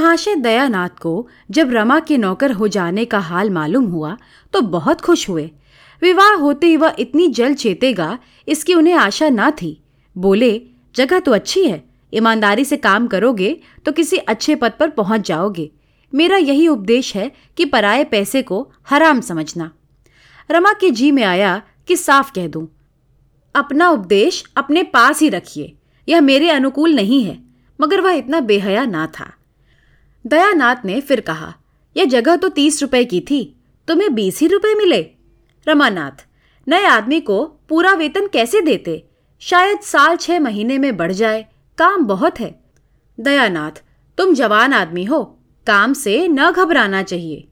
महाशय दयानाथ को जब रमा के नौकर हो जाने का हाल मालूम हुआ तो बहुत खुश हुए। विवाह होते ही वह इतनी जल्द चेतेगा, इसकी उन्हें आशा न थी। बोले, जगह तो अच्छी है, ईमानदारी से काम करोगे तो किसी अच्छे पद पर पहुँच जाओगे। मेरा यही उपदेश है कि पराए पैसे को हराम समझना रमा के जी में आया कि साफ़ कह दूँ, अपना उपदेश अपने पास ही रखिए, यह मेरे अनुकूल नहीं है। मगर वह इतना बेहया ना था। दयानाथ ने फिर कहा, यह जगह तो तीस रुपए की थी, तुम्हें बीस ही रुपए मिले। रमानाथ, नए आदमी को पूरा वेतन कैसे देते? शायद साल छह महीने में बढ़ जाए, काम बहुत है। दयानाथ, तुम जवान आदमी हो, काम से न घबराना चाहिए।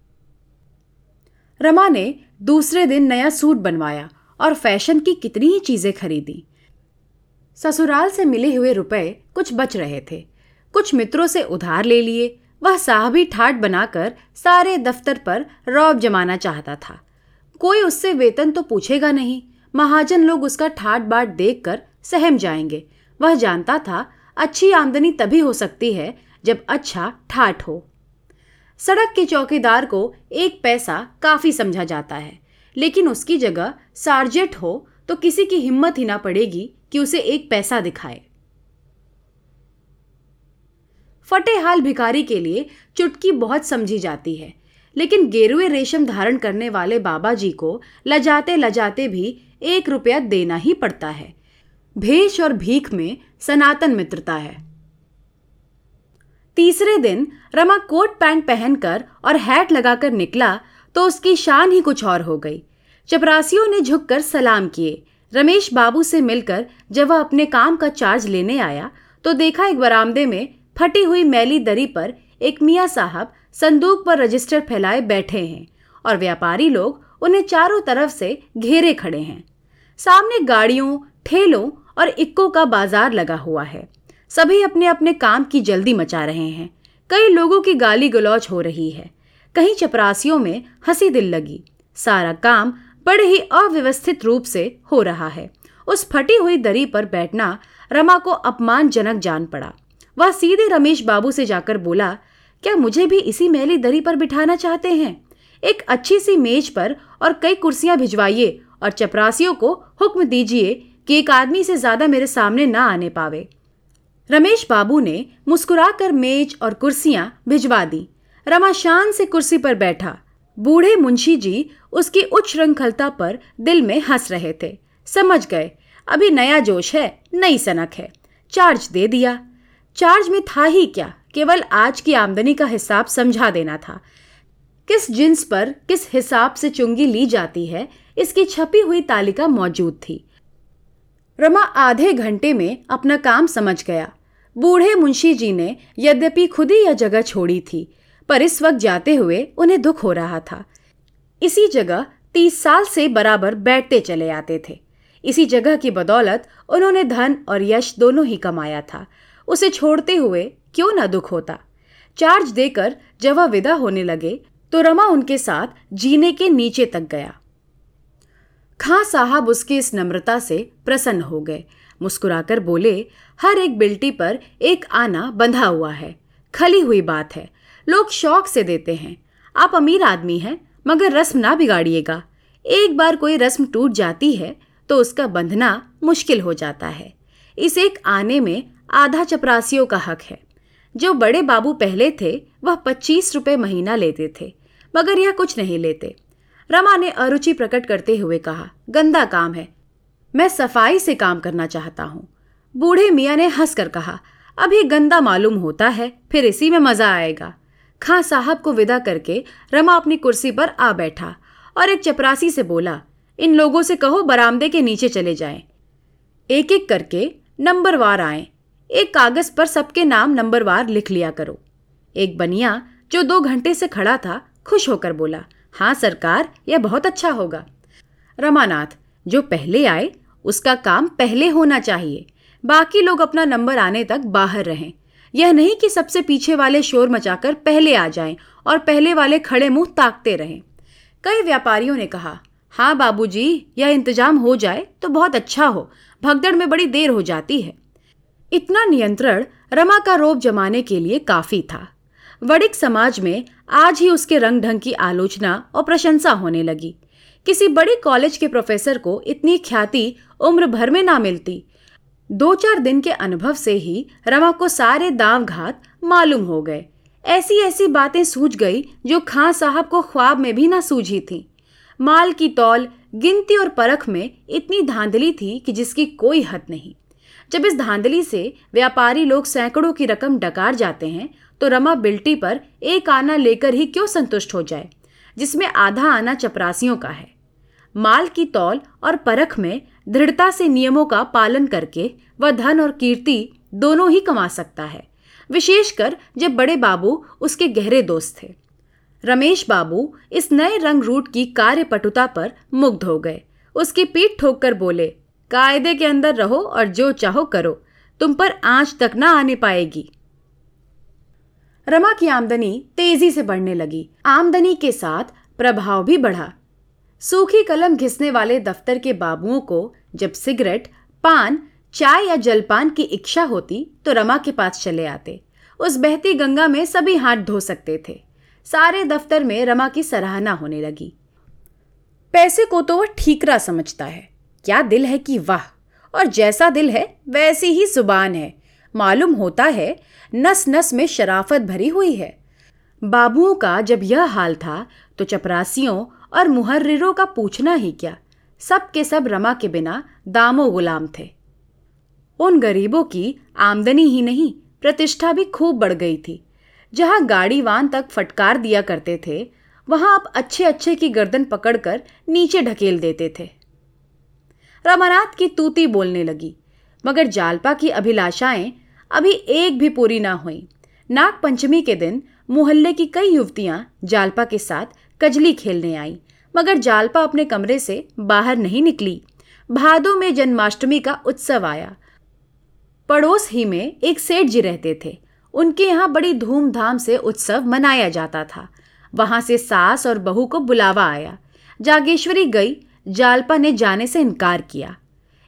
रमा ने दूसरे दिन नया सूट बनवाया और फ़ैशन की कितनी ही चीज़ें खरीदी। ससुराल से मिले हुए रुपए कुछ बच रहे थे। कुछ मित्रों से उधार ले लिए वह साहबी ठाट बनाकर सारे दफ्तर पर रौब जमाना चाहता था। कोई उससे वेतन तो पूछेगा नहीं। महाजन लोग उसका ठाट बाट देख कर सहम जाएँगे। वह जानता था, अच्छी आमदनी तभी हो सकती है जब अच्छा ठाट हो। सड़क के चौकीदार को एक पैसा काफ़ी समझा जाता है, लेकिन उसकी जगह सार्जेंट हो तो किसी की हिम्मत ही ना पड़ेगी कि उसे एक पैसा दिखाए। फटे हाल भिखारी के लिए चुटकी बहुत समझी जाती है। लेकिन गेरुए रेशम धारण करने वाले बाबा जी को लजाते लजाते भी एक रुपया देना ही पड़ता है। भेष और भीख में सनातन मित्रता है। तीसरे दिन रमा कोट पैंट पहनकर और हैट लगाकर निकला तो उसकी शान ही कुछ और हो गई। चपरासियों ने झुककर सलाम किए। रमेश बाबू से मिलकर जब वह अपने काम का चार्ज लेने आया तो देखा एक बरामदे में फटी हुई मैली दरी पर एक मियाँ साहब संदूक पर रजिस्टर फैलाए बैठे हैं और व्यापारी लोग उन्हें चारों तरफ़ से घेरे खड़े हैं। सामने गाड़ियों, ठेलों और इक्को का बाज़ार लगा हुआ है। सभी अपने अपने काम की जल्दी मचा रहे हैं। कई लोगों की गाली गलौज हो रही है। कहीं चपरासियों में हँसी दिल लगी। सारा काम बड़े ही अव्यवस्थित रूप से हो रहा है। उस फटी हुई दरी पर बैठना रमा को अपमानजनक जान पड़ा। वह सीधे रमेश बाबू से जाकर बोला, क्या मुझे भी इसी मैली दरी पर बिठाना चाहते हैं? एक अच्छी सी मेज पर और कई कुर्सियाँ भिजवाइए और चपरासियों को हुक्म दीजिए कि एक आदमी से ज़्यादा मेरे सामने ना आने पावे रमेश बाबू ने मुस्कुराकर मेज और कुर्सियाँ भिजवा दी। रमा शान से कुर्सी पर बैठा। बूढ़े मुंशी जी उसकी उच्च श्रृंखलता पर दिल में हंस रहे थे। समझ गए, अभी नया जोश है, नई सनक है। चार्ज दे दिया। चार्ज में था ही क्या? केवल आज की आमदनी का हिसाब समझा देना था। किस जिन्स पर किस हिसाब से चुंगी ली जाती है, इसकी छपी हुई तालिका मौजूद थी। रमा आधे घंटे में अपना काम समझ गया। बूढ़े मुंशी जी ने यद्यपि खुद ही यह जगह छोड़ी थी, पर इस वक्त जाते हुए उन्हें दुख हो रहा था। इसी जगह तीस साल से बराबर बैठते चले आते थे। इसी जगह की बदौलत उन्होंने धन और यश दोनों ही कमाया था। उसे छोड़ते हुए क्यों ना दुख होता? चार्ज देकर जब वह विदा होने लगे तो रमा उनके साथ जीने के नीचे तक गया। खां साहब उसकी इस नम्रता से प्रसन्न हो गए। मुस्कुराकर बोले, हर एक बिल्टी पर एक आना बंधा हुआ है। खली हुई बात है। लोग शौक से देते हैं। आप अमीर आदमी हैं, मगर रस्म ना बिगाड़िएगा। एक बार कोई रस्म टूट जाती है तो उसका बंधना मुश्किल हो जाता है। इस एक आने में आधा चपरासियों का हक है। जो बड़े बाबू पहले थे, वह पच्चीस रुपए महीना लेते थे, मगर यह कुछ नहीं लेते। रमा ने अरुचि प्रकट करते हुए कहा, गंदा काम है। मैं सफ़ाई से काम करना चाहता हूँ। बूढ़े मियाँ ने हंसकर कहा, अभी गंदा मालूम होता है, फिर इसी में मज़ा आएगा। खां साहब को विदा करके रमा अपनी कुर्सी पर आ बैठा और एक चपरासी से बोला, इन लोगों से कहो बरामदे के नीचे चले जाएँ। एक एक करके नंबरवार आए। एक कागज़ पर सबके नाम नंबरवार लिख लिया करो। एक बनिया, जो दो घंटे से खड़ा था, खुश होकर बोला हाँ सरकार, यह बहुत अच्छा होगा। रमानाथ, जो पहले आए, उसका काम पहले होना चाहिए। बाकी लोग अपना नंबर आने तक बाहर रहें। यह नहीं कि सबसे पीछे वाले शोर मचाकर पहले आ जाएँ और पहले वाले खड़े मुँह ताकते रहें। कई व्यापारियों ने कहा हाँ बाबूजी, यह इंतज़ाम हो जाए तो बहुत अच्छा हो। भगदड़ में बड़ी देर हो जाती है। इतना नियंत्रण रमा का रोब जमाने के लिए काफ़ी था। वड़िक समाज में आज ही उसके रंग ढंग की आलोचना और प्रशंसा होने लगी। किसी बड़े कॉलेज के प्रोफेसर को इतनी ख्याति उम्र भर में ना मिलती। दो चार दिन के अनुभव से ही रमा को सारे दाव घात मालूम हो गए। ऐसी ऐसी बातें सूझ गई जो खां साहब को ख्वाब में भी ना सूझी थी। माल की तौल, गिनती और परख में इतनी धांधली थी कि जिसकी कोई हद नहीं। जब इस धांधली से व्यापारी लोग सैकड़ों की रकम डकार जाते हैं तो रमा बिल्टी पर एक आना लेकर ही क्यों संतुष्ट हो जाए, जिसमें आधा आना चपरासियों का है। माल की तौल और परख में दृढ़ता से नियमों का पालन करके वह धन और कीर्ति दोनों ही कमा सकता है, विशेषकर जब बड़े बाबू उसके गहरे दोस्त थे। रमेश बाबू इस नए रंग रूट की कार्यपटुता पर मुग्ध हो गए। उसकी पीठ ठोक कर बोले कायदे के अंदर रहो और जो चाहो करो। तुम पर आँच तक ना आने पाएगी। रमा की आमदनी तेज़ी से बढ़ने लगी। आमदनी के साथ प्रभाव भी बढ़ा। सूखी कलम घिसने वाले दफ्तर के बाबुओं को जब सिगरेट, पान, चाय या जलपान की इच्छा होती तो रमा के पास चले आते। उस बहती गंगा में सभी हाथ धो सकते थे। सारे दफ्तर में रमा की सराहना होने लगी। पैसे को तो वह ठीकरा समझता है। क्या दिल है कि वाह। और जैसा दिल है, वैसी ही ज़ुबान है। मालूम होता है नस नस में शराफत भरी हुई है। बाबुओं का जब यह हाल था तो चपरासियों और मुहर्रिरों का पूछना ही क्या? सब के सब रमा के बिना दामो गुलाम थे। उन गरीबों की आमदनी ही नहीं, प्रतिष्ठा भी खूब बढ़ गई थी। जहाँ गाड़ी वान तक फटकार दिया करते थे, वहाँ आप अच्छे अच्छे की गर्दन पकड़कर नीचे ढकेल देते थे। रमानाथ की तूती बोलने लगी। मगर जालपा की अभिलाषाएँ अभी एक भी पूरी ना हुई। नाग पंचमी के दिन मोहल्ले की कई युवतियाँ जालपा के साथ कजली खेलने आई। मगर जालपा अपने कमरे से बाहर नहीं निकली। भादों में जन्माष्टमी का उत्सव आया। पड़ोस ही में एक सेठ जी रहते थे। उनके यहाँ बड़ी धूमधाम से उत्सव मनाया जाता था। वहाँ से सास और बहू को बुलावा आया। जागेश्वरी गई जालपा ने जाने से इनकार किया।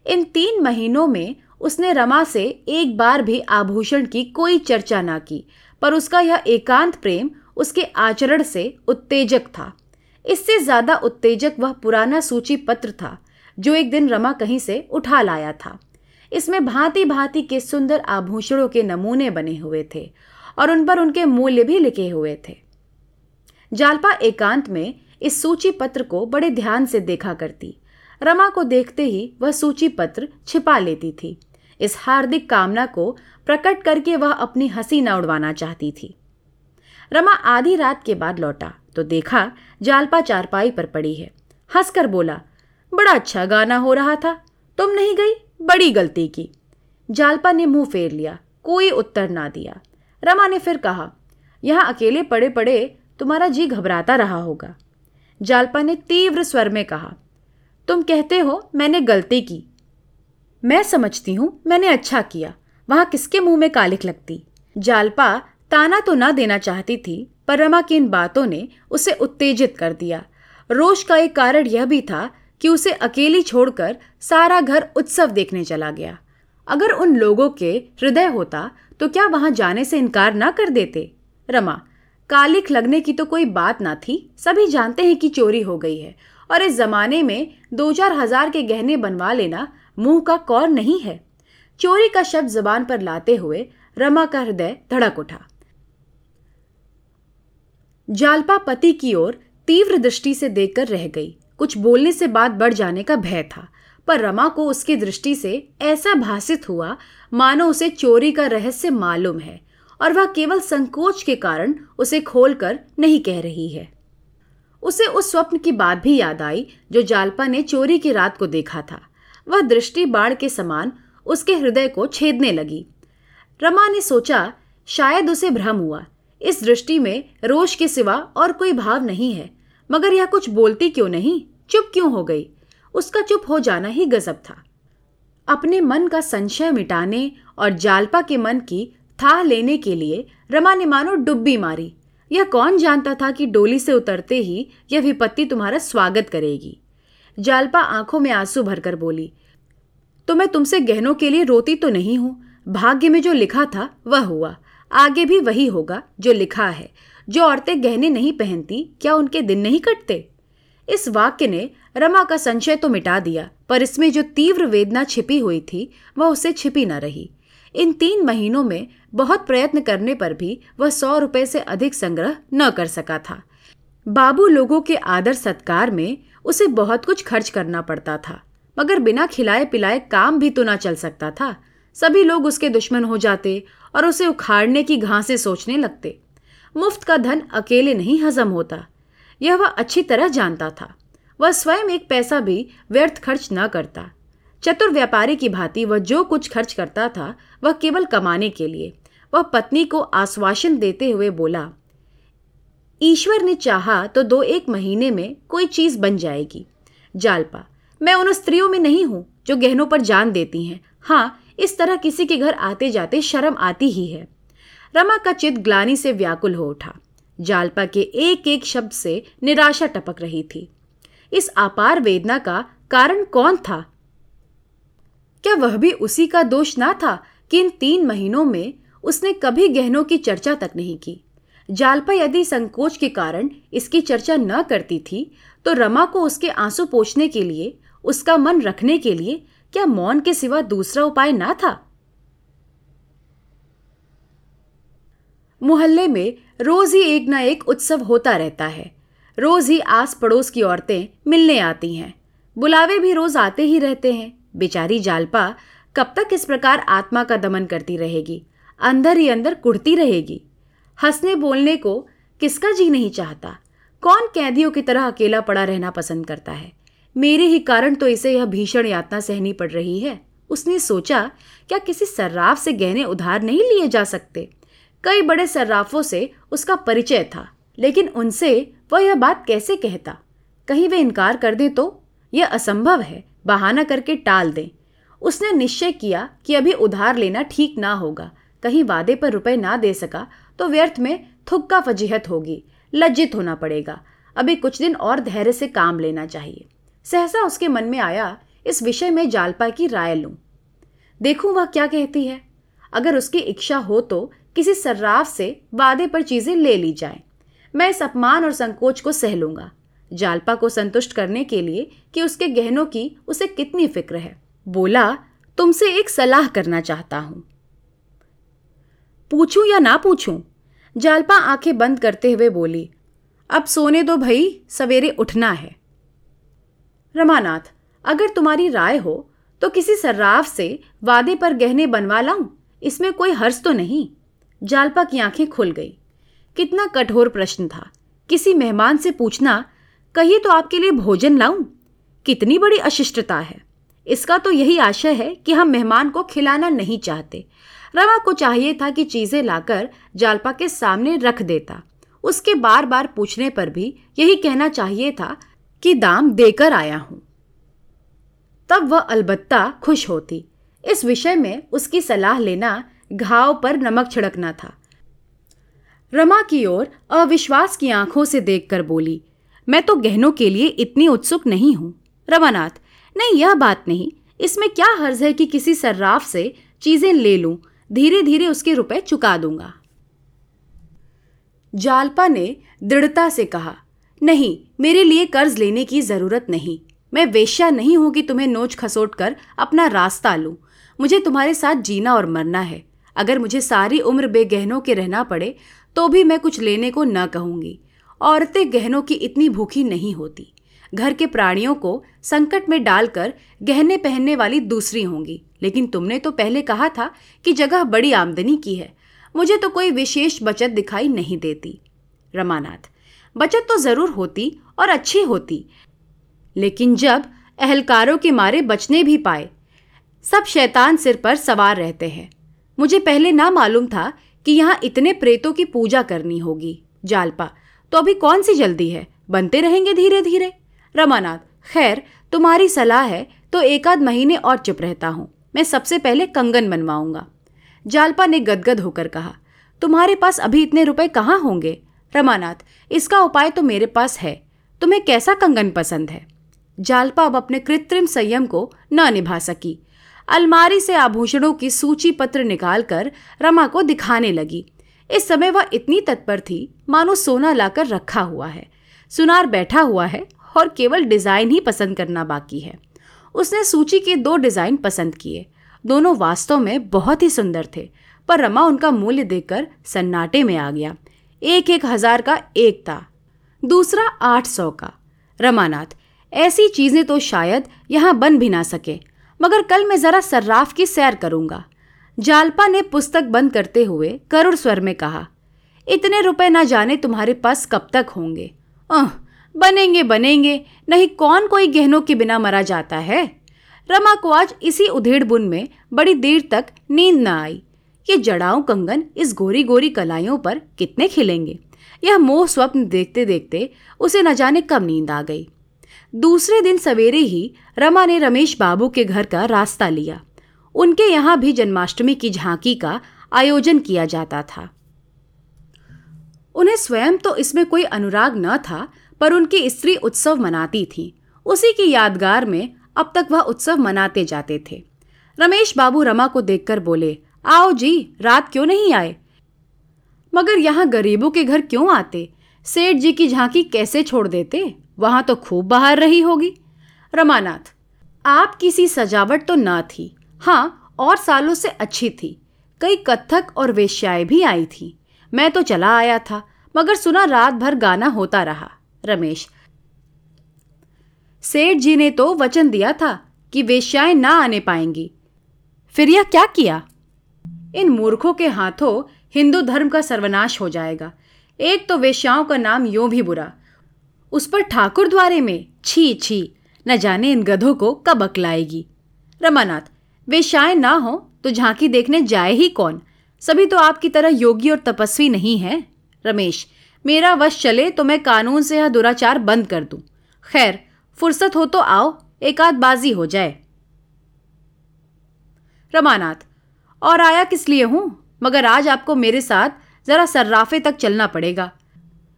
इन तीन महीनों में उसने रमा से एक बार भी आभूषण की कोई चर्चा ना की, पर उसका यह एकांत प्रेम उसके आचरण से उत्तेजक था। इससे ज़्यादा उत्तेजक वह पुराना सूची पत्र था, जो एक दिन रमा कहीं से उठा लाया था। इसमें भांति भांति के सुंदर आभूषणों के नमूने बने हुए थे और उन पर उनके मूल्य भी लिखे हुए थे। जालपा एकांत में इस सूची पत्र को बड़े ध्यान से देखा करती। रमा को देखते ही वह सूची पत्र छिपा लेती थी। इस हार्दिक कामना को प्रकट करके वह अपनी हँसी न उड़वाना चाहती थी। रमा आधी रात के बाद लौटा तो देखा जालपा चारपाई पर पड़ी है। हंसकर बोला, बड़ा अच्छा गाना हो रहा था। तुम नहीं गई? बड़ी गलती की जालपा ने मुँह फेर लिया, कोई उत्तर ना दिया। रमा ने फिर कहा, यहाँ अकेले पड़े पड़े तुम्हारा जी घबराता रहा होगा। जालपा ने तीव्र स्वर में कहा, तुम कहते हो मैंने गलती की। मैं समझती हूँ मैंने अच्छा किया। वहाँ किसके मुँह में कालिक लगती? जालपा ताना तो ना देना चाहती थी, पर रमा की इन बातों ने उसे उत्तेजित कर दिया। रोष का एक कारण यह भी था कि उसे अकेली छोड़कर सारा घर उत्सव देखने चला गया। अगर उन लोगों के हृदय होता तो क्या वहाँ जाने से इनकार ना कर देते? रमा कालिक लगने की तो कोई बात ना थी। सभी जानते हैं कि चोरी हो गई है। और इस जमाने में दो चार हज़ार के गहने बनवा लेना मुँह का कौर नहीं है। चोरी का शब्द जबान पर लाते हुए रमा का हृदय धड़क उठा। जालपा पति की ओर तीव्र दृष्टि से देखकर रह गई। कुछ बोलने से बात बढ़ जाने का भय था। पर रमा को उसकी दृष्टि से ऐसा भाषित हुआ, मानो उसे चोरी का रहस्य मालूम है। और वह केवल संकोच के कारण उसे खोलकर नहीं कह रही है। उसे उस स्वप्न की बात भी याद आई, जो जालपा ने चोरी की रात को देखा था। वह दृष्टि बाढ़ के समान उसके हृदय को छेदने लगी। रमा ने सोचा, शायद उसे भ्रम हुआ। इस दृष्टि में रोष के सिवा और कोई भाव नहीं है। मगर यह कुछ बोलती क्यों नहीं? चुप क्यों हो गई? उसका चुप हो जाना ही गजब था। अपने मन का संशय मिटाने और जालपा के मन की था लेने के लिए, रमा ने मानो डुब्बी मारी। यह कौन जानता था कि डोली से उतरते ही यह विपत्ति तुम्हारा स्वागत करेगी? जालपा आँखों में आँसू भरकर बोली तो मैं तुमसे गहनों के लिए रोती तो नहीं हूँ। भाग्य में जो लिखा था, वह हुआ। आगे भी वही होगा जो लिखा है। जो औरतें गहने नहीं पहनती, क्या उनके दिन नहीं कटते? इस वाक्य ने रमा का संशय तो मिटा दिया, पर इसमें जो तीव्र वेदना छिपी हुई थी, वह उसे छिपी न रही। इन तीन महीनों में बहुत प्रयत्न करने पर भी वह सौ रुपए से अधिक संग्रह न कर सका था। बाबू लोगों के आदर सत्कार में उसे बहुत कुछ खर्च करना पड़ता था, मगर बिना खिलाए पिलाए काम भी तो ना चल सकता था। सभी लोग उसके दुश्मन हो जाते और उसे उखाड़ने की घासें सोचने लगते। मुफ़्त का धन अकेले नहीं हजम होता, यह वह अच्छी तरह जानता था। वह स्वयं एक पैसा भी व्यर्थ खर्च न करता। चतुर व्यापारी की भांति वह जो कुछ खर्च करता था, वह केवल कमाने के लिए। वह पत्नी को आश्वासन देते हुए बोला, ईश्वर ने चाहा तो दो एक महीने में कोई चीज़ बन जाएगी। जालपा, मैं उन स्त्रियों में नहीं हूँ जो गहनों पर जान देती हैं। हाँ इस तरह किसी के घर आते जाते शर्म आती ही है रमा का चित ग्लानी से व्याकुल हो उठा। जालपा के एक एक शब्द से निराशा टपक रही थी। इस अपार वेदना का कारण कौन था? क्या वह भी उसी का दोष ना था कि इन तीन महीनों में उसने कभी गहनों की चर्चा तक नहीं की? जालपा यदि संकोच के कारण इसकी चर्चा न करती थी तो रमा को उसके आँसू पोछने के लिए, उसका मन रखने के लिए क्या मौन के सिवा दूसरा उपाय ना था? मोहल्ले में रोज ही एक ना एक उत्सव होता रहता है। रोज ही आस पड़ोस की औरतें मिलने आती हैं। बुलावे भी रोज आते ही रहते हैं। बेचारी जालपा कब तक इस प्रकार आत्मा का दमन करती रहेगी? अंदर ही अंदर कुड़ती रहेगी। हंसने बोलने को किसका जी नहीं चाहता? कौन कैदियों की तरह अकेला पड़ा रहना पसंद करता है? मेरे ही कारण तो इसे यह भीषण यातना सहनी पड़ रही है। उसने सोचा, क्या किसी सर्राफ से गहने उधार नहीं लिए जा सकते? कई बड़े सर्राफों से उसका परिचय था, लेकिन उनसे वह यह बात कैसे कहता? कहीं वे इनकार कर दे तो? यह असंभव है। बहाना करके टाल दें। उसने निश्चय किया कि अभी उधार लेना ठीक ना होगा। कहीं वादे पर रुपए ना दे सका तो व्यर्थ में थुक्का फजीहत होगी। लज्जित होना पड़ेगा। अभी कुछ दिन और धैर्य से काम लेना चाहिए। सहसा उसके मन में आया, इस विषय में जालपा की राय लूँ। देखूँ वह क्या कहती है? अगर उसकी इच्छा हो तो किसी सर्राफ से वादे पर चीज़ें ले ली जाए। मैं इस अपमान और संकोच को सह लूँगा। जालपा को संतुष्ट करने के लिए कि उसके गहनों की उसे कितनी फ़िक्र है। बोला, तुमसे एक सलाह करना चाहता हूँ। पूछूँ या ना पूछूँ? जालपा आँखें बंद करते हुए बोली, अब सोने दो भाई, सवेरे उठना है। रमानाथ, अगर तुम्हारी राय हो तो किसी सर्राफ से वादे पर गहने बनवा लाऊं? इसमें कोई हर्ष तो नहीं? जालपा की आँखें खुल गई। कितना कठोर प्रश्न था। किसी मेहमान से पूछना कहिए तो आपके लिए भोजन लाऊं? कितनी बड़ी अशिष्टता है। इसका तो यही आशय है कि हम मेहमान को खिलाना नहीं चाहते। रमा को चाहिए था कि चीज़ें लाकर जालपा के सामने रख देता। उसके बार बार पूछने पर भी यही कहना चाहिए था कि दाम देकर आया हूँ। तब वह अलबत्ता खुश होती। इस विषय में उसकी सलाह लेना घाव पर नमक छिड़कना था। रमा की ओर अविश्वास की आँखों से देखकर बोली मैं तो गहनों के लिए इतनी उत्सुक नहीं हूँ। रमानाथ, नहीं, यह बात नहीं। इसमें क्या हर्ज है कि किसी सर्राफ से चीज़ें ले लूँ धीरे धीरे उसके रुपए चुका दूँगा? जालपा ने दृढ़ता से कहा, नहीं, मेरे लिए कर्ज लेने की ज़रूरत नहीं। मैं वेश्या नहीं हूँ कि तुम्हें नोच खसोट कर अपना रास्ता लूँ। मुझे तुम्हारे साथ जीना और मरना है। अगर मुझे सारी उम्र बेगहनों के रहना पड़े तो भी मैं कुछ लेने को न कहूँगी। औरतें गहनों की इतनी भूखी नहीं होती। घर के प्राणियों को संकट में डालकर गहने पहनने वाली दूसरी होंगी। लेकिन तुमने तो पहले कहा था कि जगह बड़ी आमदनी की है। मुझे तो कोई विशेष बचत दिखाई नहीं देती। रमानाथ, बचत तो ज़रूर होती और अच्छी होती, लेकिन जब अहलकारों के मारे बचने भी पाए, सब शैतान सिर पर सवार रहते हैं। मुझे पहले ना मालूम था कि यहाँ इतने प्रेतों की पूजा करनी होगी। जालपा तो अभी कौन सी जल्दी है? बनते रहेंगे धीरे धीरे रमानाथ, खैर, तुम्हारी सलाह है तो एक आध महीने और चुप रहता हूँ। मैं सबसे पहले कंगन बनवाऊँगा। जालपा ने गदगद होकर कहा, तुम्हारे पास अभी इतने रुपए कहाँ होंगे? रमानाथ, इसका उपाय तो मेरे पास है। तुम्हें कैसा कंगन पसंद है? जालपा अब अपने कृत्रिम संयम को न निभा सकी। अलमारी से आभूषणों की सूची पत्र निकालकर रमा को दिखाने लगी। इस समय वह इतनी तत्पर थी, मानो सोना लाकर रखा हुआ है। सुनार बैठा हुआ है और केवल डिज़ाइन ही पसंद करना बाकी है। उसने सूची के दो डिज़ाइन पसंद किए। दोनों वास्तव में बहुत ही सुंदर थे, पर रमा उनका मूल्य देखकर सन्नाटे में आ गया। एक एक हज़ार का एक था दूसरा आठ सौ का। रमानाथ, ऐसी चीज़ें तो शायद यहाँ बन भी ना सके, मगर कल मैं ज़रा सर्राफ की सैर करूँगा। जालपा ने पुस्तक बंद करते हुए करुण स्वर में कहा, इतने रुपए ना जाने तुम्हारे पास कब तक होंगे। अह बनेंगे बनेंगे, नहीं कौन कोई गहनों के बिना मरा जाता है? रमा को आज इसी उधेड़ बुन में बड़ी देर तक नींद न आई। ये जड़ाऊ कंगन इस गोरी गोरी कलाइयों पर कितने खिलेंगे। यह मोह स्वप्न देखते देखते उसे न जाने कब नींद आ गई। दूसरे दिन सवेरे ही रमा ने रमेश बाबू के घर का रास्ता लिया। उनके यहाँ भी जन्माष्टमी की झांकी का आयोजन किया जाता था। उन्हें स्वयं तो इसमें कोई अनुराग न था, पर उनकी स्त्री उत्सव मनाती थी। उसी की यादगार में अब तक वह उत्सव मनाते जाते थे। रमेश बाबू रमा को देखकर बोले, आओ जी, रात क्यों नहीं आए? मगर यहाँ गरीबों के घर क्यों आते? सेठ जी की झांकी कैसे छोड़ देते? वहाँ तो खूब बाहर रही होगी। रमानाथ, आप किसी सजावट तो ना थी। हाँ और सालों से अच्छी थी। कई कथक और वेश्याएँ भी आई थी। मैं तो चला आया था, मगर सुना रात भर गाना होता रहा। रमेश, सेठ जी ने तो वचन दिया था कि वेश्याएँ ना आने पाएँगी। फिर यह क्या किया? इन मूर्खों के हाथों हिंदू धर्म का सर्वनाश हो जाएगा। एक तो वेश्याओं का नाम यूँ भी बुरा। उस पर ठाकुर द्वारे में, छी छी, न जाने इन गधों को कब अकलाएगी। रमानाथ वेश्याएँ ना हो तो झांकी देखने जाए ही कौन? सभी तो आपकी तरह योगी और तपस्वी नहीं है। रमेश, मेरा वश चले तो मैं कानून से यह दुराचार बंद कर दूँ। खैर, फुर्सत हो तो आओ एक बाजी हो जाए। रमानाथ, और आया किस लिए हूँ? मगर आज आपको मेरे साथ जरा सर्राफे तक चलना पड़ेगा।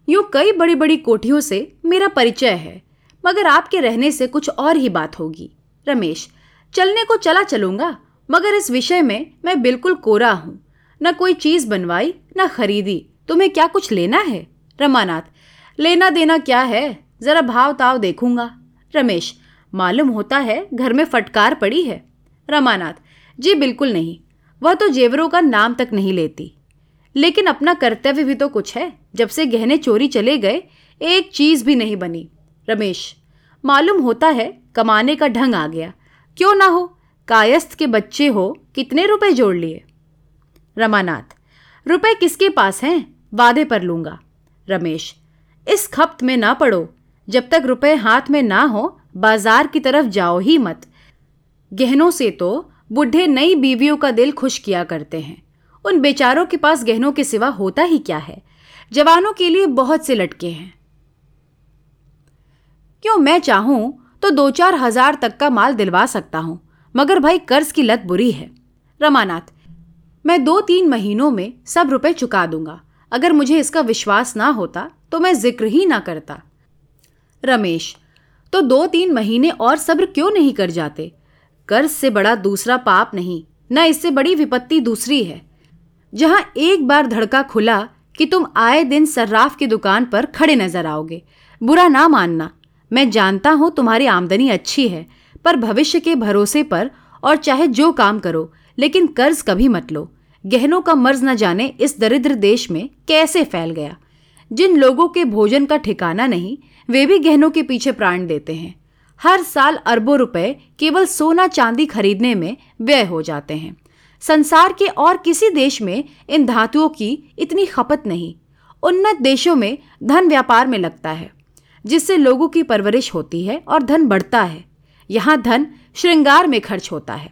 यूँ कई बड़ी बड़ी कोठियों से मेरा परिचय है, मगर आपके रहने से कुछ और ही बात होगी। रमेश चलने को चला चलूँगा, मगर इस विषय में मैं बिल्कुल कोरा हूँ। न कोई चीज़ बनवाई, न खरीदी। तुम्हें क्या कुछ लेना है? रमानाथ, लेना देना क्या है? जरा भाव ताव देखूँगा। रमेश, मालूम होता है घर में फटकार पड़ी है। रमानाथ, जी बिल्कुल नहीं, वह तो जेवरों का नाम तक नहीं लेती। लेकिन अपना कर्तव्य भी तो कुछ है, जब से गहने चोरी चले गए, एक चीज़ भी नहीं बनी। रमेश, मालूम होता है कमाने का ढंग आ गया क्यों ना हो? कायस्थ के बच्चे हो, कितने रुपए जोड़ लिए? रमानाथ, रुपए किसके पास हैं? वादे पर लूँगा। रमेश, इस खपत में ना पड़ो। जब तक रुपए हाथ में ना हो, बाज़ार की तरफ़ जाओ ही मत। गहनों से तो बुढ़े नई बीवियों का दिल खुश किया करते हैं। उन बेचारों के पास गहनों के सिवा होता ही क्या है? जवानों के लिए बहुत से लटके हैं। क्यों मैं चाहूँ तो दो चार हज़ार तक का माल दिलवा सकता हूँ, मगर भाई कर्ज की लत बुरी है। रमानाथ, मैं दो तीन महीनों में सब रुपए चुका दूँगा। अगर मुझे इसका विश्वास ना होता तो मैं ज़िक्र ही ना करता। रमेश तो दो तीन महीने और सब्र क्यों नहीं कर जाते? कर्ज से बड़ा दूसरा पाप नहीं, न इससे बड़ी विपत्ति दूसरी है। जहाँ एक बार धड़का खुला कि तुम आए दिन सर्राफ की दुकान पर खड़े नज़र आओगे, बुरा ना मानना। मैं जानता हूँ तुम्हारी आमदनी अच्छी है, पर भविष्य के भरोसे पर और चाहे जो काम करो, लेकिन कर्ज कभी मत लो। गहनों का मर्ज न जाने इस दरिद्र देश में कैसे फैल गया। जिन लोगों के भोजन का ठिकाना नहीं, वे भी गहनों के पीछे प्राण देते हैं। हर साल अरबों रुपए केवल सोना चांदी खरीदने में व्यय हो जाते हैं। संसार के और किसी देश में इन धातुओं की इतनी खपत नहीं। उन्नत देशों में धन व्यापार में लगता है। जिससे लोगों की परवरिश होती है और धन बढ़ता है। यहाँ धन श्रृंगार में खर्च होता है।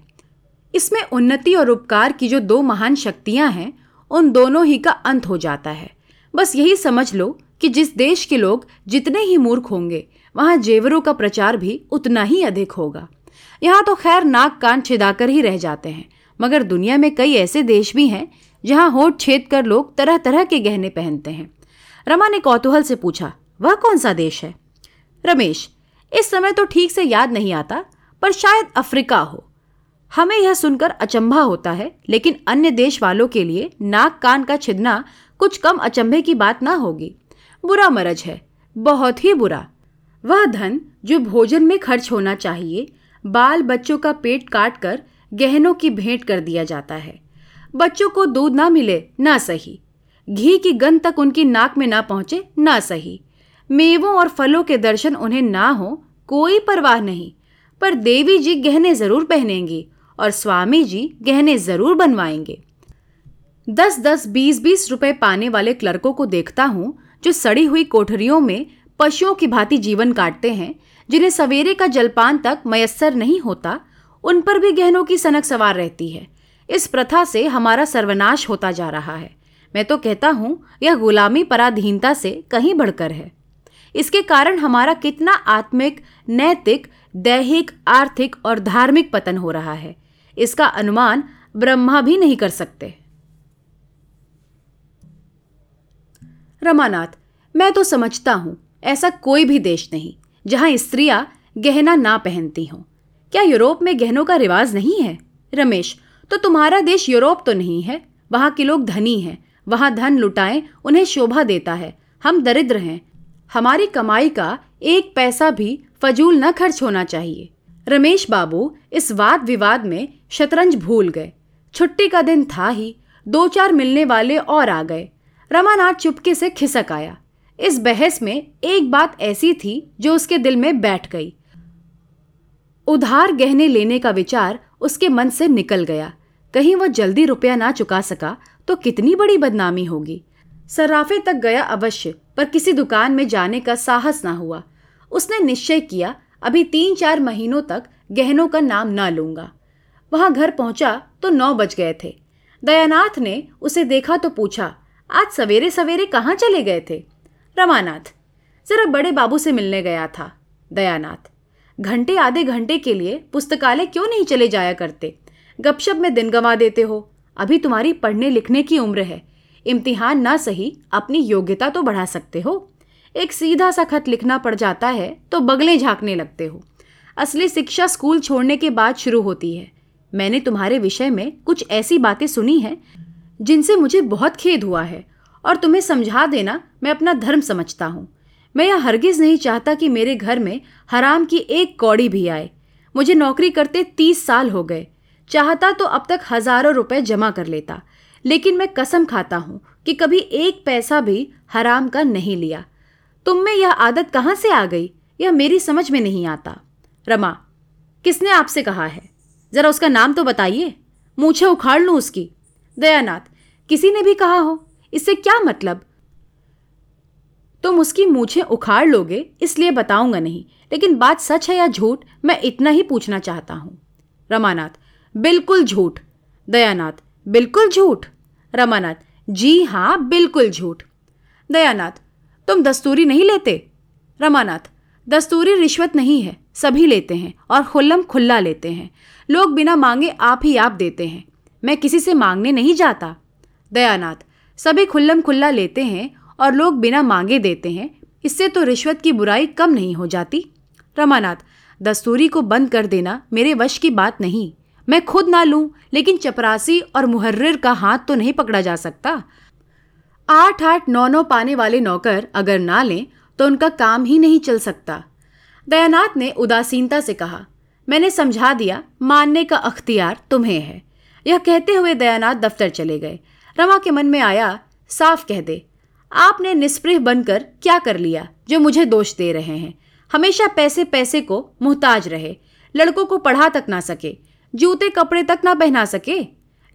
इसमें उन्नति और उपकार की जो दो महान शक्तियाँ हैं, उन दोनों ही का अंत हो जाता है। बस यही समझ लो कि जिस देश के लोग जितने ही मूर्ख होंगे, वहाँ जेवरों का प्रचार भी उतना ही अधिक होगा। यहाँ तो खैर नाक कान छिदाकर ही रह जाते हैं, मगर दुनिया में कई ऐसे देश भी हैं, जहाँ होठ छेद कर लोग तरह तरह के गहने पहनते हैं। रमा ने कौतूहल से पूछा वह कौन सा देश है? रमेश, इस समय तो ठीक से याद नहीं आता, पर शायद अफ्रीका हो। हमें यह सुनकर अचंभा होता है, लेकिन अन्य देश वालों के लिए नाक कान का छिदना कुछ कम अचंभे की बात ना होगी। बुरा मरज है, बहुत ही बुरा। वह धन जो भोजन में खर्च होना चाहिए, बाल बच्चों का पेट काट कर गहनों की भेंट कर दिया जाता है। बच्चों को दूध ना मिले, ना सही। घी की गंध तक उनकी नाक में ना पहुँचे, ना सही। मेवों और फलों के दर्शन उन्हें ना हो, कोई परवाह नहीं। पर देवी जी गहने ज़रूर पहनेंगी और स्वामी जी गहने ज़रूर बनवाएँगे। दस दस बीस बीस रुपए पाने वाले क्लर्कों को देखता हूँ, जो सड़ी हुई कोठरियों में पशुओं की भांति जीवन काटते हैं, जिन्हें सवेरे का जलपान तक मयसर नहीं होता, उन पर भी गहनों की सनक सवार रहती है। इस प्रथा से हमारा सर्वनाश होता जा रहा है। मैं तो कहता हूँ, यह गुलामी पराधीनता से कहीं बढ़कर है। इसके कारण हमारा कितना आत्मिक, नैतिक, दैहिक, आर्थिक और धार्मिक पतन हो रहा है। इसका अनुमान ब्रह्मा भी नहीं कर सकते। रमानाथ, मैं तो समझता हूँ, ऐसा कोई भी देश नहीं, जहाँ स्त्रियाँ गहना ना पहनती हों। क्या यूरोप में गहनों का रिवाज नहीं है? रमेश तो तुम्हारा देश यूरोप तो नहीं है? वहाँ के लोग धनी हैं, वहाँ धन लुटाएँ उन्हें शोभा देता है। हम दरिद्र हैं हमारी कमाई का एक पैसा भी फजूल न खर्च होना चाहिए। रमेश बाबू इस वाद विवाद में शतरंज भूल गए। छुट्टी का दिन था ही दो चार मिलने वाले और आ गए। रमानाथ चुपके से खिसक आया। इस बहस में एक बात ऐसी थी जो उसके दिल में बैठ गई। उधार गहने लेने का विचार उसके मन से निकल गया। कहीं वह जल्दी रुपया ना चुका सका तो कितनी बड़ी बदनामी होगी। सराफे तक गया अवश्य, पर किसी दुकान में जाने का साहस ना हुआ। उसने निश्चय किया, अभी तीन चार महीनों तक गहनों का नाम ना लूँगा। वहाँ घर पहुँचा तो नौ बज गए थे। दयानाथ ने उसे देखा तो पूछा, आज सवेरे सवेरे कहाँ चले गए थे? रमानाथ, जरा बड़े बाबू से मिलने गया था, दयानाथ। घंटे आधे घंटे के लिए पुस्तकालय क्यों नहीं चले जाया करते? गपशप में दिन गंवा देते हो। अभी तुम्हारी पढ़ने लिखने की उम्र है। इम्तिहान ना सही, अपनी योग्यता तो बढ़ा सकते हो। एक सीधा सा खत लिखना पड़ जाता है तो बगले झांकने लगते हो। असली शिक्षा स्कूल छोड़ने के बाद शुरू होती है। मैंने तुम्हारे विषय में कुछ ऐसी बातें सुनी हैं, जिनसे मुझे बहुत खेद हुआ है, और तुम्हें समझा देना मैं अपना धर्म समझता हूँ। मैं यह हरगिज नहीं चाहता कि मेरे घर में हराम की एक कौड़ी भी आए। मुझे नौकरी करते तीस साल हो गए। चाहता तो अब तक हज़ारों रुपए जमा कर लेता। लेकिन मैं कसम खाता हूँ कि कभी एक पैसा भी हराम का नहीं लिया। तुम में यह आदत कहाँ से आ गई? यह मेरी समझ में नहीं आता। रमा, किसने आपसे कहा है? जरा उसका नाम तो बताइए। मूछे उखाड़ लूँ उसकी। दयानाथ, किसी ने भी कहा हो? इससे क्या मतलब? तुम उसकी मूछें उखाड़ लोगे, इसलिए बताऊँगा नहीं। लेकिन बात सच है या झूठ, मैं इतना ही पूछना चाहता हूँ। रमानाथ, बिल्कुल झूठ। दयानाथ बिल्कुल झूठ। रमानाथ, जी हाँ बिल्कुल झूठ। दयानाथ, तुम दस्तूरी नहीं लेते? रमानाथ, दस्तूरी रिश्वत नहीं है, सभी लेते हैं और खुल्लम खुल्ला लेते हैं। लोग बिना मांगे आप ही आप देते हैं। मैं किसी से मांगने नहीं जाता। दयानाथ, सभी खुल्लम खुल्ला लेते हैं और लोग बिना मांगे देते हैं। इससे तो रिश्वत की बुराई कम नहीं हो जाती। रमानाथ, दस्तूरी को बंद कर देना मेरे वश की बात नहीं। मैं खुद ना लूँ, लेकिन चपरासी और मुहर्र का हाथ तो नहीं पकड़ा जा सकता। आठ आठ नौ नौ पाने वाले नौकर अगर ना लें तो उनका काम ही नहीं चल सकता। दयानाथ ने उदासीनता से कहा, मैंने समझा दिया, मानने का अख्तियार तुम्हें है। यह कहते हुए दयानाथ दफ्तर चले गए। रमा के मन में आया, साफ़ कह दे, आपने निष्प्रह बनकर क्या कर लिया, जो मुझे दोष दे रहे हैं? हमेशा पैसे पैसे को मुहताज रहे, लड़कों को पढ़ा तक ना सके जूते कपड़े तक ना पहना सके।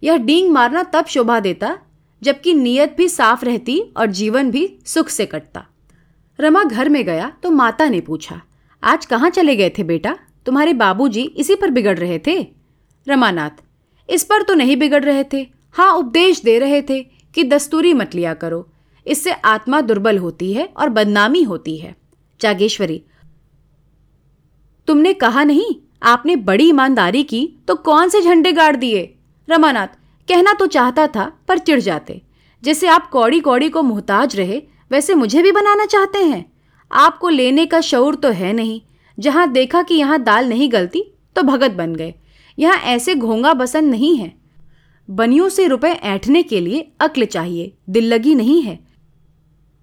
यह डींग मारना तब शोभा देता, जबकि नीयत भी साफ़ रहती और जीवन भी सुख से कटता। रमा घर में गया तो माता ने पूछा, आज कहाँ चले गए थे बेटा? तुम्हारे बाबूजी इसी पर बिगड़ रहे थे? रमानाथ, इस पर तो नहीं बिगड़ रहे थे। हाँ उपदेश दे रहे थे कि दस्तूरी मत लिया करो। इससे आत्मा दुर्बल होती है और बदनामी होती है। जागेश्वरी, तुमने कहा नहीं आपने बड़ी ईमानदारी की तो कौन से झंडे गाड़ दिए? रमानाथ, कहना तो चाहता था, पर चिढ़ जाते। जैसे आप कौड़ी कौड़ी को मोहताज रहे, वैसे मुझे भी बनाना चाहते हैं। आपको लेने का शौर तो है नहीं। जहाँ देखा कि यहाँ दाल नहीं गलती तो भगत बन गए। यहाँ ऐसे घोंगा बसन नहीं है। बनियों से रुपए ऐंठने के लिए अक्ल चाहिए, दिल लगी नहीं है।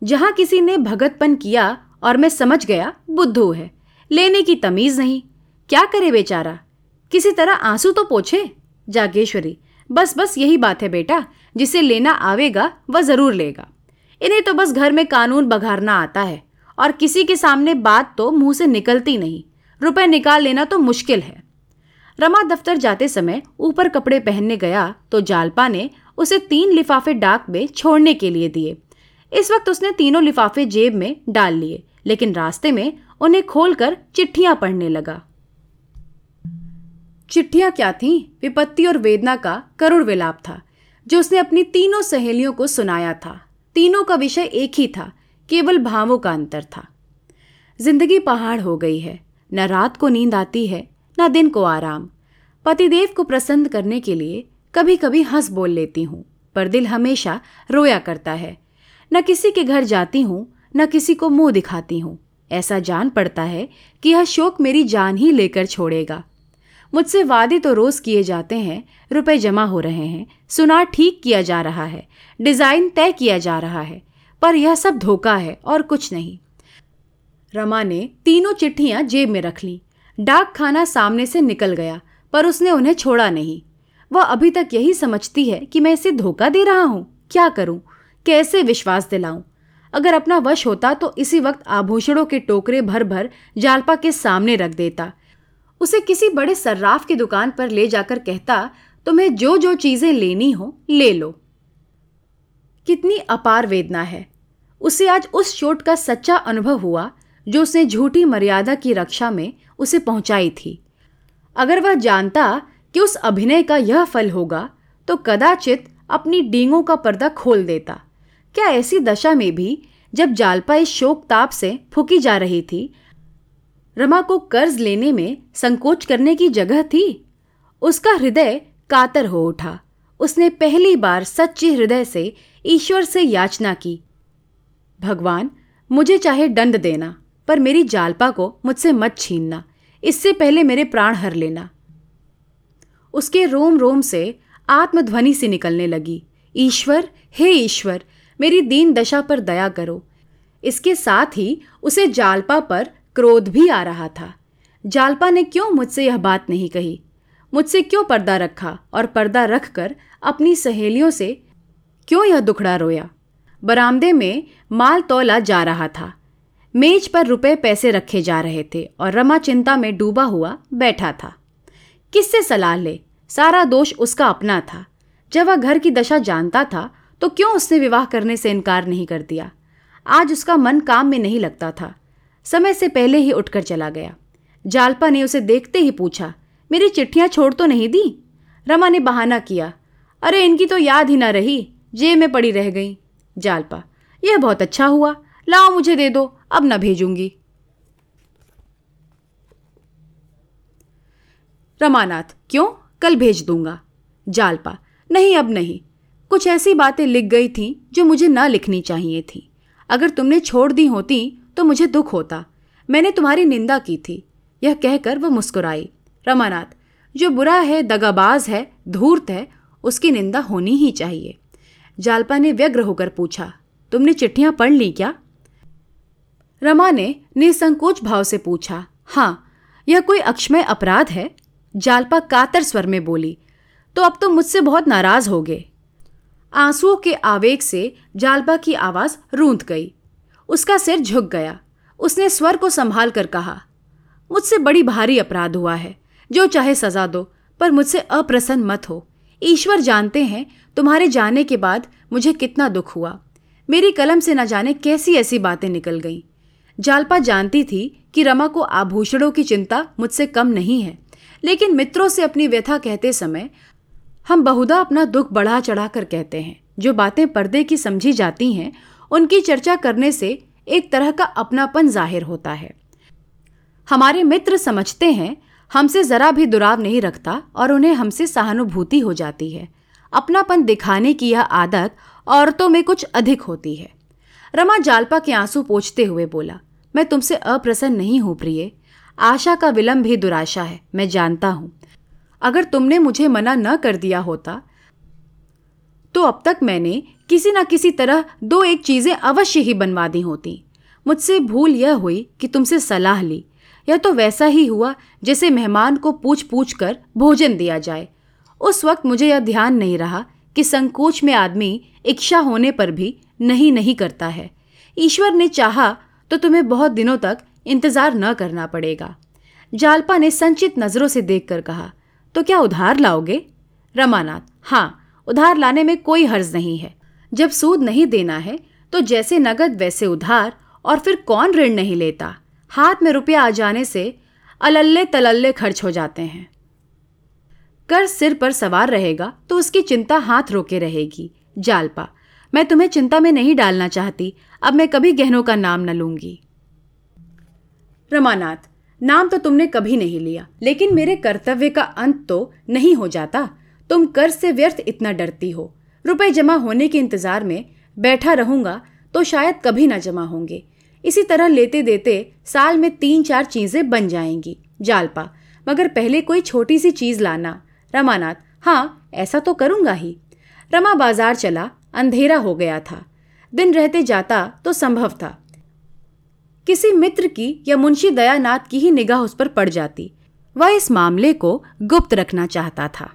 जहाँ किसी ने भगतपन किया, और मैं समझ गया, बुद्धू है। लेने की तमीज नहीं। क्या करे बेचारा? किसी तरह आँसू तो पोछे? जागेश्वरी, बस बस यही बात है बेटा, जिसे लेना आवेगा, वह ज़रूर लेगा। इन्हें तो बस घर में कानून बघारना आता है, और किसी के सामने बात तो मुँह से निकलती नहीं। रुपए निकाल लेना तो मुश्किल है। रमा दफ्तर जाते समय ऊपर कपड़े पहनने गया तो जालपा ने उसे तीन लिफाफे डाक में छोड़ने के लिए दिए। इस वक्त उसने तीनों लिफाफे जेब में डाल लिए, लेकिन रास्ते में उन्हें खोलकर चिट्ठियाँ पढ़ने लगा। चिट्ठियाँ क्या थीं? विपत्ति और वेदना का करुण विलाप था, जो उसने अपनी तीनों सहेलियों को सुनाया था। तीनों का विषय एक ही था, केवल भावों का अंतर था। ज़िंदगी पहाड़ हो गई है, न रात को नींद आती है, न दिन को आराम। पतिदेव को प्रसन्न करने के लिए कभी कभी हंस बोल लेती हूँ, पर दिल हमेशा रोया करता है। न किसी के घर जाती हूँ, न किसी को मुँह दिखाती हूँ। ऐसा जान पड़ता है कि यह शोक मेरी जान ही लेकर छोड़ेगा। मुझसे वादे तो रोज किए जाते हैं, रुपए जमा हो रहे हैं, सुनार ठीक किया जा रहा है, डिज़ाइन तय किया जा रहा है, पर यह सब धोखा है और कुछ नहीं। रमा ने तीनों चिट्ठियाँ जेब में रख ली। डाक खाना सामने से निकल गया, पर उसने उन्हें छोड़ा नहीं। वह अभी तक यही समझती है कि मैं इसे धोखा दे रहा हूँ। क्या करूँ? कैसे विश्वास दिलाऊं? अगर अपना वश होता तो इसी वक्त आभूषणों के टोकरे भर भर जालपा के सामने रख देता। उसे किसी बड़े सर्राफ की दुकान पर ले जाकर कहता, तुम्हें जो जो चीज़ें लेनी हो, ले लो। कितनी अपार वेदना है। उसे आज उस चोट का सच्चा अनुभव हुआ, जो उसने झूठी मर्यादा की रक्षा में उसे पहुंचाई थी। अगर वह जानता कि उस अभिनय का यह फल होगा तो कदाचित अपनी डींगों का पर्दा खोल देता। क्या ऐसी दशा में भी, जब जालपा इस शोक ताप से फूकी जा रही थी रमा को कर्ज लेने में संकोच करने की जगह थी। उसका हृदय कातर हो उठा। उसने पहली बार सच्चे हृदय से ईश्वर से याचना की। भगवान, मुझे चाहे दंड देना, पर मेरी जालपा को मुझसे मत छीनना। इससे पहले मेरे प्राण हर लेना। उसके रोम रोम से आत्मध्वनि से निकलने लगी। ईश्वर, हे ईश्वर, मेरी दीन दशा पर दया करो। इसके साथ ही उसे जालपा पर क्रोध भी आ रहा था। जालपा ने क्यों मुझसे यह बात नहीं कही? मुझसे क्यों पर्दा रखा और पर्दा रखकर अपनी सहेलियों से क्यों यह दुखड़ा रोया? बरामदे में माल तोला जा रहा था। मेज पर रुपए पैसे रखे जा रहे थे और रमा चिंता में डूबा हुआ बैठा था। किससे सलाह ले? सारा दोष उसका अपना था। जब वह घर की दशा जानता था तो क्यों उसने विवाह करने से इनकार नहीं कर दिया? आज उसका मन काम में नहीं लगता था। समय से पहले ही उठकर चला गया। जालपा ने उसे देखते ही पूछा, मेरी चिट्ठियाँ छोड़ तो नहीं दी? रमा ने बहाना किया, अरे, इनकी तो याद ही ना रही, जेब में पड़ी रह गई। जालपा, यह बहुत अच्छा हुआ, लाओ मुझे दे दो, अब न भेजूँगी। रमानाथ, क्यों? कल भेज दूँगा। जालपा, नहीं, अब नहीं। कुछ ऐसी बातें लिख गई थी, जो मुझे ना लिखनी चाहिए थी। अगर तुमने छोड़ दी होती तो मुझे दुख होता। मैंने तुम्हारी निंदा की थी। यह कहकर वह मुस्कुराई। रमानाथ, जो बुरा है, दगाबाज है, धूर्त है, उसकी निंदा होनी ही चाहिए। जालपा ने व्यग्र होकर पूछा, तुमने चिट्ठियाँ पढ़ ली क्या? रमा ने निसंकोच भाव से पूछा हाँ यह कोई अक्षमय अपराध है? जालपा कातर स्वर में बोली तो अब तो मुझसे बहुत नाराज़ हो गए। आंसुओं के आवेग से जालपा की आवाज़ रूंध गई। उसका सिर झुक गया। उसने स्वर को संभाल कर कहा, मुझसे बड़ी भारी अपराध हुआ है, जो चाहे सजा दो, पर मुझसे अप्रसन्न मत हो। ईश्वर जानते हैं, तुम्हारे जाने के बाद मुझे कितना दुख हुआ। मेरी कलम से न जाने कैसी ऐसी बातें निकल गईं। जालपा जानती थी कि रमा को आभूषणों की चिंता मुझसे कम नहीं है, लेकिन मित्रों से अपनी व्यथा कहते समय हम बहुधा अपना दुख बढ़ा चढ़ा कर कहते हैं। जो बातें पर्दे की समझी जाती हैं उनकी चर्चा करने से एक तरह का अपनापन ज़ाहिर होता है। हमारे मित्र समझते हैं, हमसे ज़रा भी दुराव नहीं रखता और उन्हें हमसे सहानुभूति हो जाती है। अपनापन दिखाने की यह आदत औरतों में कुछ अधिक होती है। रमा जालपा के आँसू पोछते हुए बोला, मैं तुमसे अप्रसन्न नहीं हूँ प्रिय। आशा का विलंब भी दुराशा है, मैं जानता हूँ। अगर तुमने मुझे मना न कर दिया होता तो अब तक मैंने किसी न किसी तरह दो एक चीज़ें अवश्य ही बनवा दी होती। मुझसे भूल यह हुई कि तुमसे सलाह ली। यह तो वैसा ही हुआ जैसे मेहमान को पूछ पूछ कर भोजन दिया जाए। उस वक्त मुझे यह ध्यान नहीं रहा कि संकोच में आदमी इच्छा होने पर भी नहीं नहीं करता है। ईश्वर ने चाहा तो तुम्हें बहुत दिनों तक इंतज़ार न करना पड़ेगा। जालपा ने संचित नज़रों से देखकर कहा तो क्या उधार लाओगे? रमानाथ हाँ उधार लाने में कोई हर्ज नहीं है। जब सूद नहीं देना है तो जैसे नगद वैसे उधार, और फिर कौन ऋण नहीं लेता? हाथ में रुपया आ जाने से अलल्ले तलल्ले खर्च हो जाते हैं। कर सिर पर सवार रहेगा तो उसकी चिंता हाथ रोके रहेगी। जालपा, मैं तुम्हें चिंता में नहीं डालना चाहती, अब मैं कभी गहनों का नाम न लूँगी। रमानाथ, नाम तो तुमने कभी नहीं लिया, लेकिन मेरे कर्तव्य का अंत तो नहीं हो जाता। तुम कर से व्यर्थ इतना डरती हो। रुपए जमा होने के इंतज़ार में बैठा रहूँगा तो शायद कभी ना जमा होंगे। इसी तरह लेते देते साल में तीन चार चीज़ें बन जाएँगी। जालपा, मगर पहले कोई छोटी सी चीज़ लाना। रमानाथ हाँ ऐसा तो करूँगा ही। रमा बाज़ार चला, अंधेरा हो गया था। दिन रहते जाता तो संभव था। किसी मित्र की या मुंशी दयानाथ की ही निगाह उस पर पड़ जाती। वह इस मामले को गुप्त रखना चाहता था।